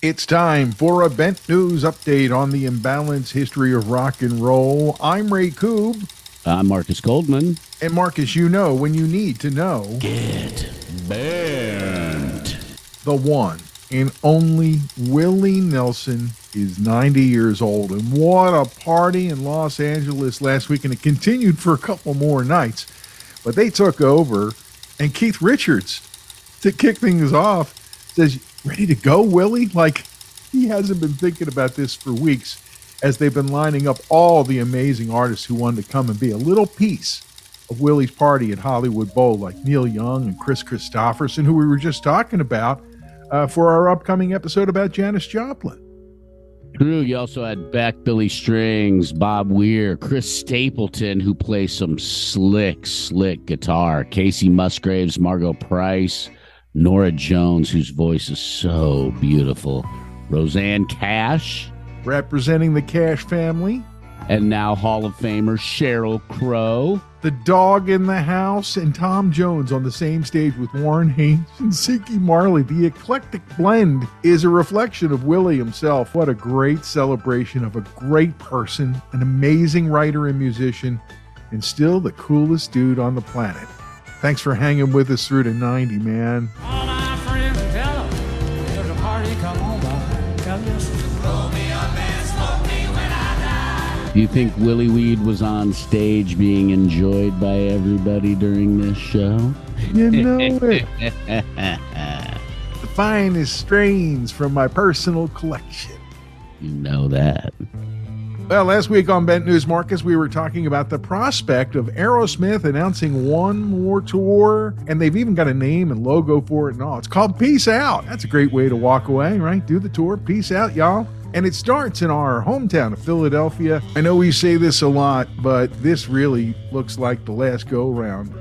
It's time for a Bent News update on the imbalanced history of rock and roll. I'm Ray Koob. I'm Marcus Goldman. And Marcus, you know when you need to know. Get bent. The one and only Willie Nelson is 90 years old. And what a party in Los Angeles last week. And it continued for a couple more nights. But they took over. And Keith Richards, to kick things off, says, ready to go, Willie? Like he hasn't been thinking about this for weeks as they've been lining up all the amazing artists who wanted to come and be a little piece of Willie's party at Hollywood Bowl, like Neil Young and Kris Kristofferson, who we were just talking about uh, for our upcoming episode about Janis Joplin. True. You also had back Billy Strings, Bob Weir, Chris Stapleton, who plays some slick, slick guitar, Kacey Musgraves, Margo Price, Norah Jones, whose voice is so beautiful, Rosanne Cash, representing the Cash family, and now Hall of Famer Sheryl Crow. The dog in the house and Tom Jones on the same stage with Warren Haynes and Ziggy Marley. The eclectic blend is a reflection of Willie himself. What a great celebration of a great person, an amazing writer and musician, and still the coolest dude on the planet. Thanks for hanging with us through to 90, man. Do you think Willie Weed was on stage being enjoyed by everybody during this show? You know it. the finest strains from my personal collection. You know that. Well, last week on Bent News Marcus, we were talking about the prospect of Aerosmith announcing one more tour, and they've even got a name and logo for it and all. It's called Peace Out. That's a great way to walk away, right? Do the tour. Peace out, y'all. And it starts in our hometown of Philadelphia. I know we say this a lot, but this really looks like the last go round.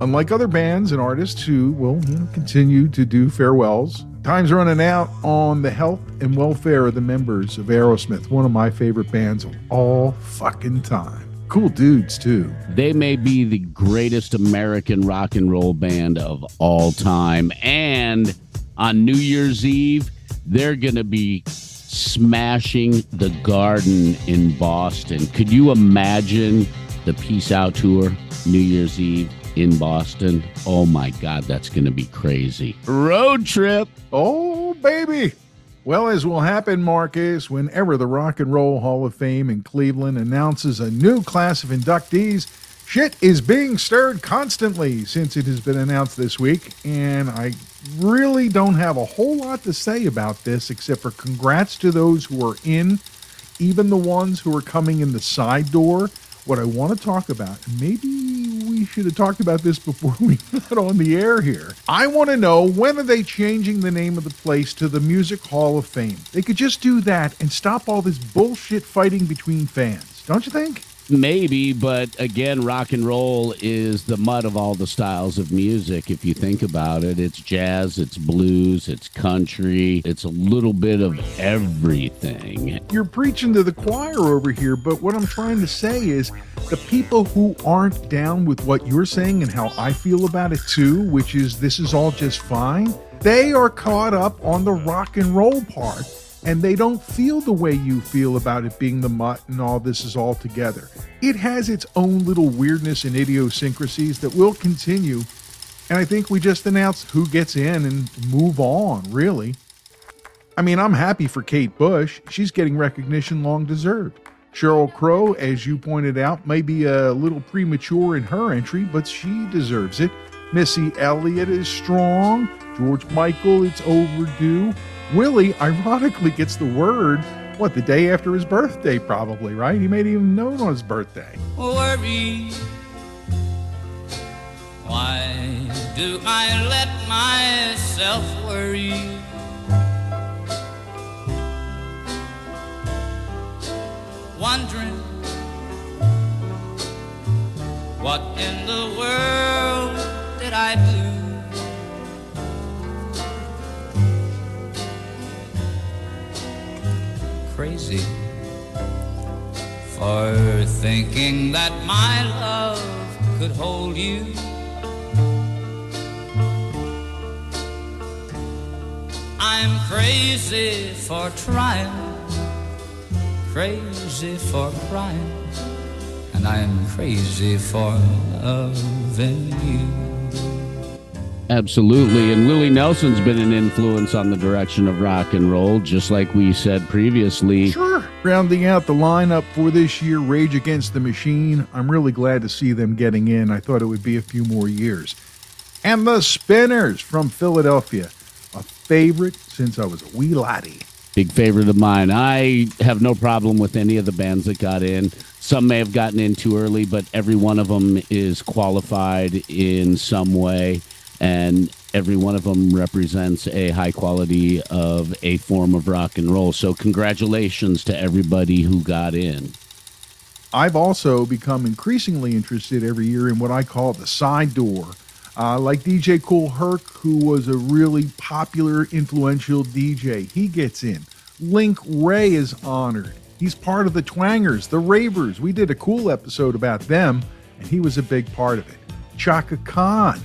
Unlike other bands and artists who will you know, continue to do farewells, Time's running out on the health and welfare of the members of Aerosmith, one of my favorite bands of all fucking time. Cool dudes, too. They may be the greatest American rock and roll band of all time. And on New Year's Eve, they're going to be smashing the garden in Boston. Could you imagine the Peace Out Tour, New Year's Eve? In Boston. Oh my God, that's going to be crazy. Road trip. Oh, baby. Well, as will happen, Marcus, whenever the Rock and Roll Hall of Fame in Cleveland announces a new class of inductees, shit is being stirred constantly since it has been announced this week. And I really don't have a whole lot to say about this except for congrats to those who are in, even the ones who are coming in the side door. What I want to talk about, maybe we should have talked about this before we got on the air here. I want to know when are they changing the name of the place to the Music Hall of Fame? They could just do that and stop all this bullshit fighting between fans, don't you think? Maybe, but again, rock and roll is the mud of all the styles of music. If you think about it, it's jazz, it's blues, it's country, it's a little bit of everything. You're preaching to the choir over here, but what I'm trying to say is the people who aren't down with what you're saying and how I feel about it too, which is this is all just fine, they are caught up on the rock and roll part and they don't feel the way you feel about it being the mutt and all this is all together. It has its own little weirdness and idiosyncrasies that will continue. And I think we just announce who gets in and move on, really. I mean, I'm happy for Kate Bush. She's getting recognition long deserved. Sheryl Crow, as you pointed out, may be a little premature in her entry, but she deserves it. Missy Elliott is strong. George Michael, it's overdue. Willie, ironically, gets the word, what, the day after his birthday, probably, right? He made even known on his birthday. Worry. Why do I let myself worry? Wondering what in the world did I do? Crazy for thinking that my love could hold you. I'm crazy for trying, crazy for crying, and I'm crazy for loving you. Absolutely. And Willie Nelson's been an influence on the direction of rock and roll, just like we said previously. Sure. Rounding out the lineup for this year, Rage Against the Machine. I'm really glad to see them getting in. I thought it would be a few more years. And the Spinners from Philadelphia, a favorite since I was a wee laddie. Big favorite of mine. I have no problem with any of the bands that got in. Some may have gotten in too early, but every one of them is qualified in some way and every one of them represents a high quality of a form of rock and roll. So, congratulations to everybody who got in. I've also become increasingly interested every year in what I call the side door. Uh, like DJ Kool Herc, who was a really popular, influential DJ, he gets in. Link Wray is honored. He's part of the Twangers, the Ravers. We did a cool episode about them, and he was a big part of it. Chaka Khan,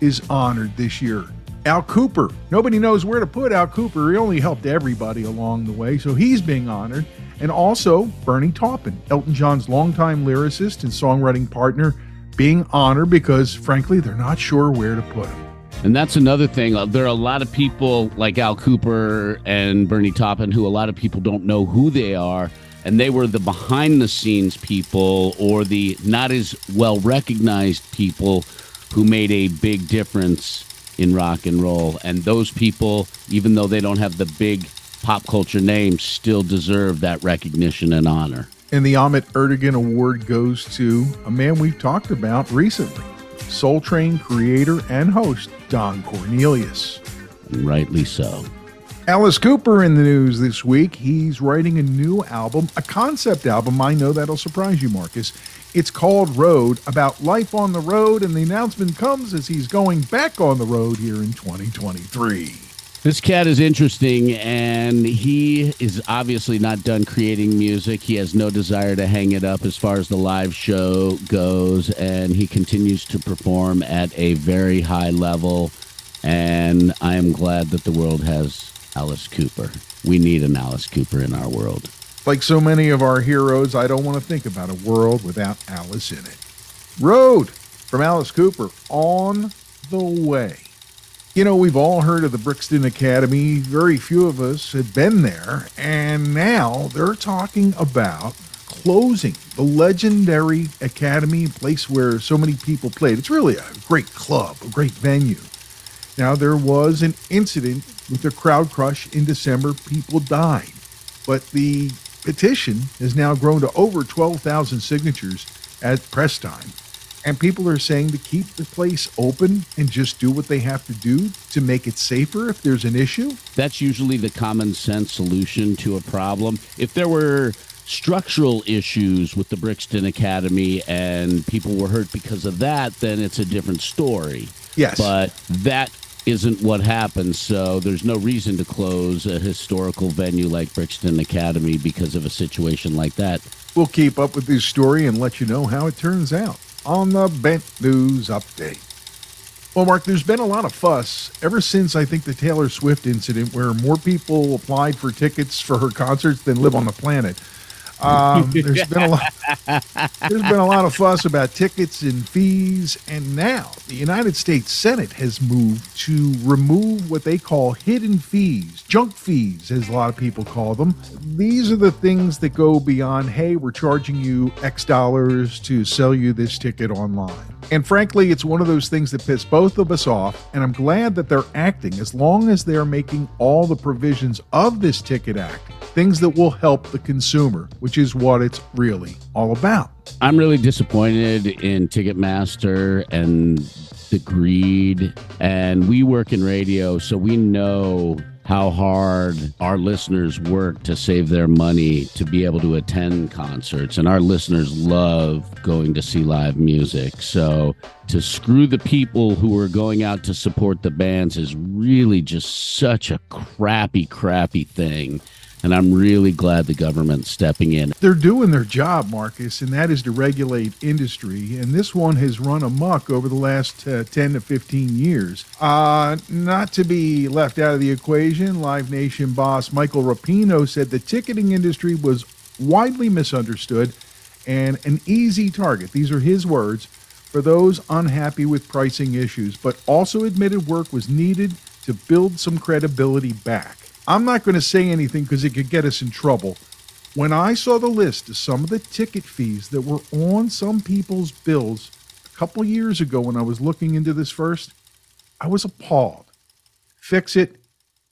is honored this year. Al Kooper. Nobody knows where to put Al Kooper. He only helped everybody along the way, so he's being honored. And also Bernie Taupin, Elton John's longtime lyricist and songwriting partner, being honored because, frankly, they're not sure where to put him. And that's another thing. Uh, there are a lot of people like Al Kooper and Bernie Taupin who a lot of people don't know who they are. And they were the behind the scenes people or the not as well recognized people who made a big difference in rock and roll. And those people, even though they don't have the big pop culture names, still deserve that recognition and honor. And the Ahmet Ertegun Award goes to a man we've talked about recently Soul Train creator and host, Don Cornelius. And rightly so. Alice Cooper in the news this week. He's writing a new album, a concept album. I know that'll surprise you, Marcus. It's called Road, about life on the road, and the announcement comes as he's going back on the road here in 2023. This cat is interesting, and he is obviously not done creating music. He has no desire to hang it up as far as the live show goes, and he continues to perform at a very high level. And I am glad that the world has Alice Cooper. We need an Alice Cooper in our world. Like so many of our heroes, I don't want to think about a world without Alice in it. Road from Alice Cooper on the way. You know, we've all heard of the Brixton Academy. Very few of us had been there. And now they're talking about closing the legendary academy, place where so many people played. It's really a great club, a great venue. Now, there was an incident with the crowd crush in December. People died. But the petition has now grown to over 12,000 signatures at press time. And people are saying to keep the place open and just do what they have to do to make it safer if there's an issue. That's usually the common sense solution to a problem. If there were structural issues with the Brixton Academy and people were hurt because of that, then it's a different story. Yes. But that isn't what happened. So there's no reason to close a historical venue like Brixton Academy because of a situation like that. We'll keep up with this story and let you know how it turns out on the Bent News Update. Well, Mark, there's been a lot of fuss ever since I think the Taylor Swift incident, where more people applied for tickets for her concerts than live on the planet. Um, there's been a lot. There's been a lot of fuss about tickets and fees, and now the United States Senate has moved to remove what they call hidden fees, junk fees, as a lot of people call them. These are the things that go beyond, hey, we're charging you X dollars to sell you this ticket online. And frankly, it's one of those things that piss both of us off, and I'm glad that they're acting as long as they're making all the provisions of this Ticket Act things that will help the consumer, which is what it's really all about. I'm really disappointed in Ticketmaster and the greed. And we work in radio, so we know how hard our listeners work to save their money to be able to attend concerts. And our listeners love going to see live music. So to screw the people who are going out to support the bands is really just such a crappy, crappy thing. And I'm really glad the government's stepping in. They're doing their job, Marcus, and that is to regulate industry. And this one has run amok over the last uh, 10 to 15 years. Uh, not to be left out of the equation, Live Nation boss Michael Rapino said the ticketing industry was widely misunderstood and an easy target. These are his words for those unhappy with pricing issues, but also admitted work was needed to build some credibility back. I'm not going to say anything because it could get us in trouble. When I saw the list of some of the ticket fees that were on some people's bills a couple years ago when I was looking into this first, I was appalled. Fix it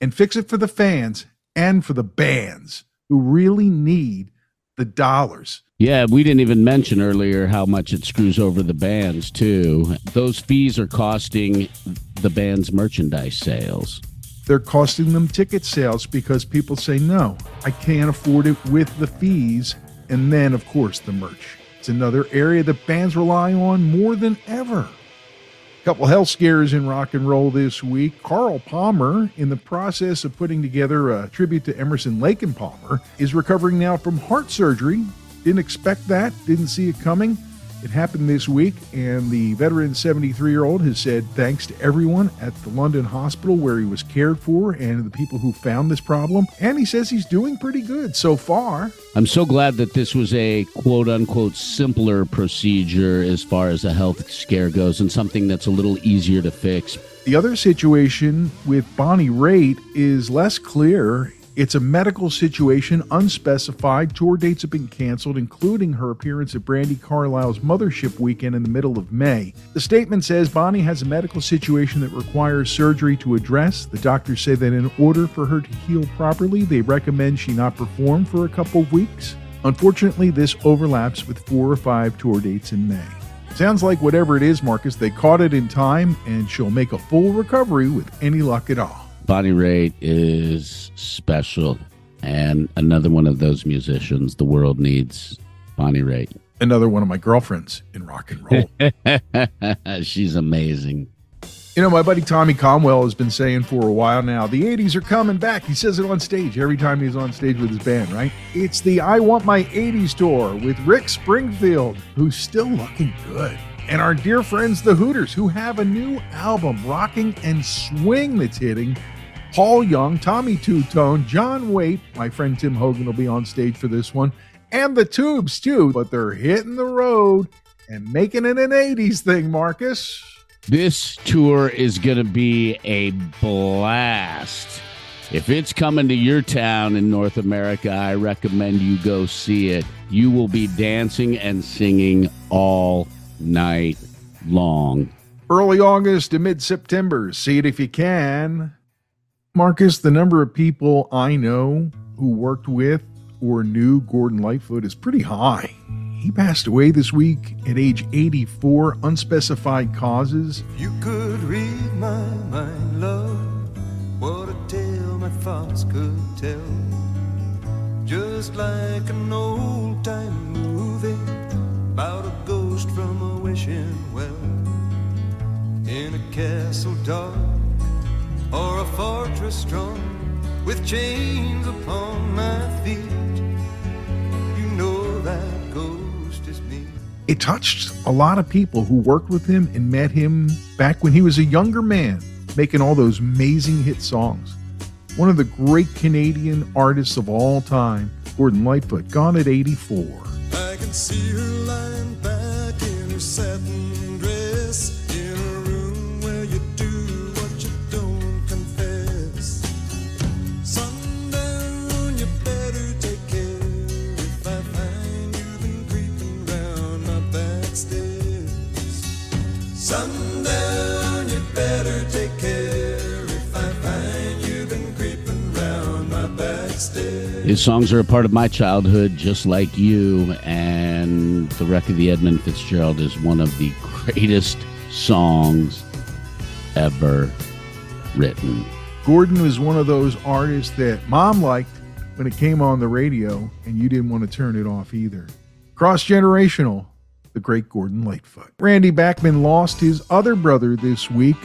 and fix it for the fans and for the bands who really need the dollars. Yeah, we didn't even mention earlier how much it screws over the bands, too. Those fees are costing the band's merchandise sales. They're costing them ticket sales because people say, no, I can't afford it with the fees. And then, of course, the merch. It's another area that bands rely on more than ever. A Couple health scares in rock and roll this week. Carl Palmer, in the process of putting together a tribute to Emerson Lake and Palmer, is recovering now from heart surgery. Didn't expect that, didn't see it coming. It happened this week, and the veteran 73 year old has said thanks to everyone at the London hospital where he was cared for and the people who found this problem. And he says he's doing pretty good so far. I'm so glad that this was a quote unquote simpler procedure as far as a health scare goes and something that's a little easier to fix. The other situation with Bonnie Raitt is less clear. It's a medical situation, unspecified. Tour dates have been canceled, including her appearance at Brandi Carlile's Mothership weekend in the middle of May. The statement says Bonnie has a medical situation that requires surgery to address. The doctors say that in order for her to heal properly, they recommend she not perform for a couple of weeks. Unfortunately, this overlaps with four or five tour dates in May. Sounds like whatever it is, Marcus, they caught it in time, and she'll make a full recovery with any luck at all. Bonnie Raitt is special and another one of those musicians the world needs. Bonnie Raitt. Another one of my girlfriends in rock and roll. She's amazing. You know, my buddy Tommy Conwell has been saying for a while now, the 80s are coming back. He says it on stage every time he's on stage with his band, right? It's the I Want My 80s tour with Rick Springfield, who's still looking good. And our dear friends, the Hooters, who have a new album, Rocking and Swing, that's hitting. Paul Young, Tommy Tutone, John Waite, my friend Tim Hogan will be on stage for this one, and the Tubes too. But they're hitting the road and making it an 80s thing, Marcus. This tour is going to be a blast. If it's coming to your town in North America, I recommend you go see it. You will be dancing and singing all night long. Early August to mid September. See it if you can. Marcus, the number of people I know who worked with or knew Gordon Lightfoot is pretty high. He passed away this week at age 84, unspecified causes. You could read my mind, love, what a tale my thoughts could tell. just like an old time movie about a ghost from a wishing well in a castle dark or a fortress strong with chains upon my feet. You know that ghost is me. It touched a lot of people who worked with him and met him back when he was a younger man, making all those amazing hit songs. One of the great Canadian artists of all time, Gordon Lightfoot, gone at 84. I can see her lying back in her satin His songs are a part of my childhood, just like you. And The Wreck of the Edmund Fitzgerald is one of the greatest songs ever written. Gordon was one of those artists that mom liked when it came on the radio, and you didn't want to turn it off either. Cross generational, the great Gordon Lightfoot. Randy Bachman lost his other brother this week.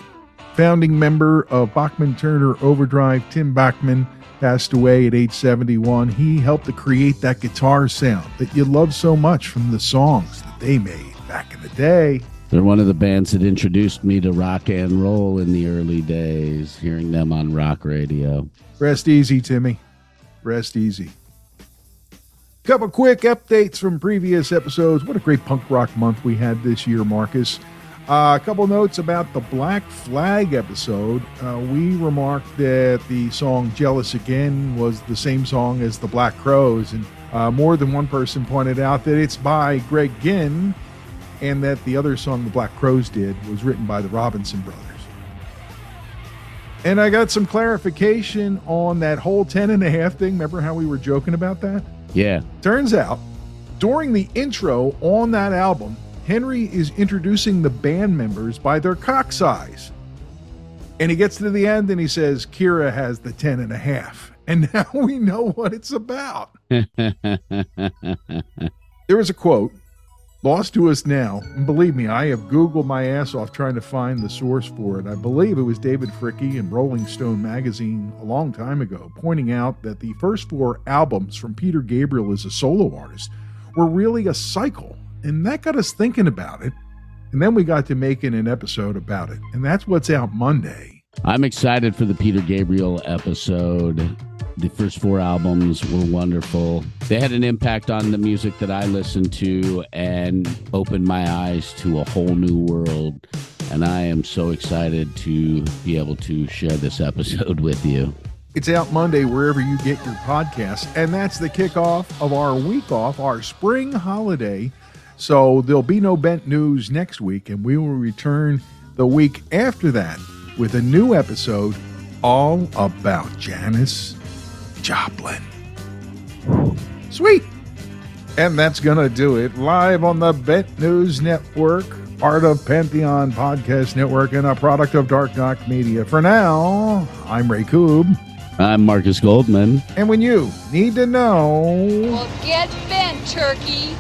Founding member of Bachman Turner Overdrive, Tim Bachman, passed away at age 71. He helped to create that guitar sound that you love so much from the songs that they made back in the day. They're one of the bands that introduced me to rock and roll in the early days, hearing them on rock radio. Rest easy, Timmy. Rest easy. Couple quick updates from previous episodes. What a great punk rock month we had this year, Marcus. Uh, a couple notes about the Black Flag episode. Uh, we remarked that the song Jealous Again was the same song as the Black Crowes, and uh, more than one person pointed out that it's by Greg Ginn and that the other song the Black Crowes did was written by the Robinson brothers. And I got some clarification on that whole 10 and a half thing. Remember how we were joking about that? Yeah. Turns out, during the intro on that album, Henry is introducing the band members by their cock size. And he gets to the end and he says, Kira has the 10 and a half. And now we know what it's about. there is a quote lost to us now. And believe me, I have Googled my ass off trying to find the source for it. I believe it was David Fricke in Rolling Stone magazine a long time ago, pointing out that the first four albums from Peter Gabriel as a solo artist were really a cycle. And that got us thinking about it. And then we got to making an episode about it. And that's what's out Monday. I'm excited for the Peter Gabriel episode. The first four albums were wonderful. They had an impact on the music that I listened to and opened my eyes to a whole new world. And I am so excited to be able to share this episode with you. It's out Monday wherever you get your podcasts. And that's the kickoff of our week off, our spring holiday. So there'll be no bent news next week, and we will return the week after that with a new episode all about Janis Joplin. Sweet. And that's going to do it live on the Bent News Network, part of Pantheon Podcast Network, and a product of Dark Knock Media. For now, I'm Ray Koob. I'm Marcus Goldman. And when you need to know, Well, get bent, turkey.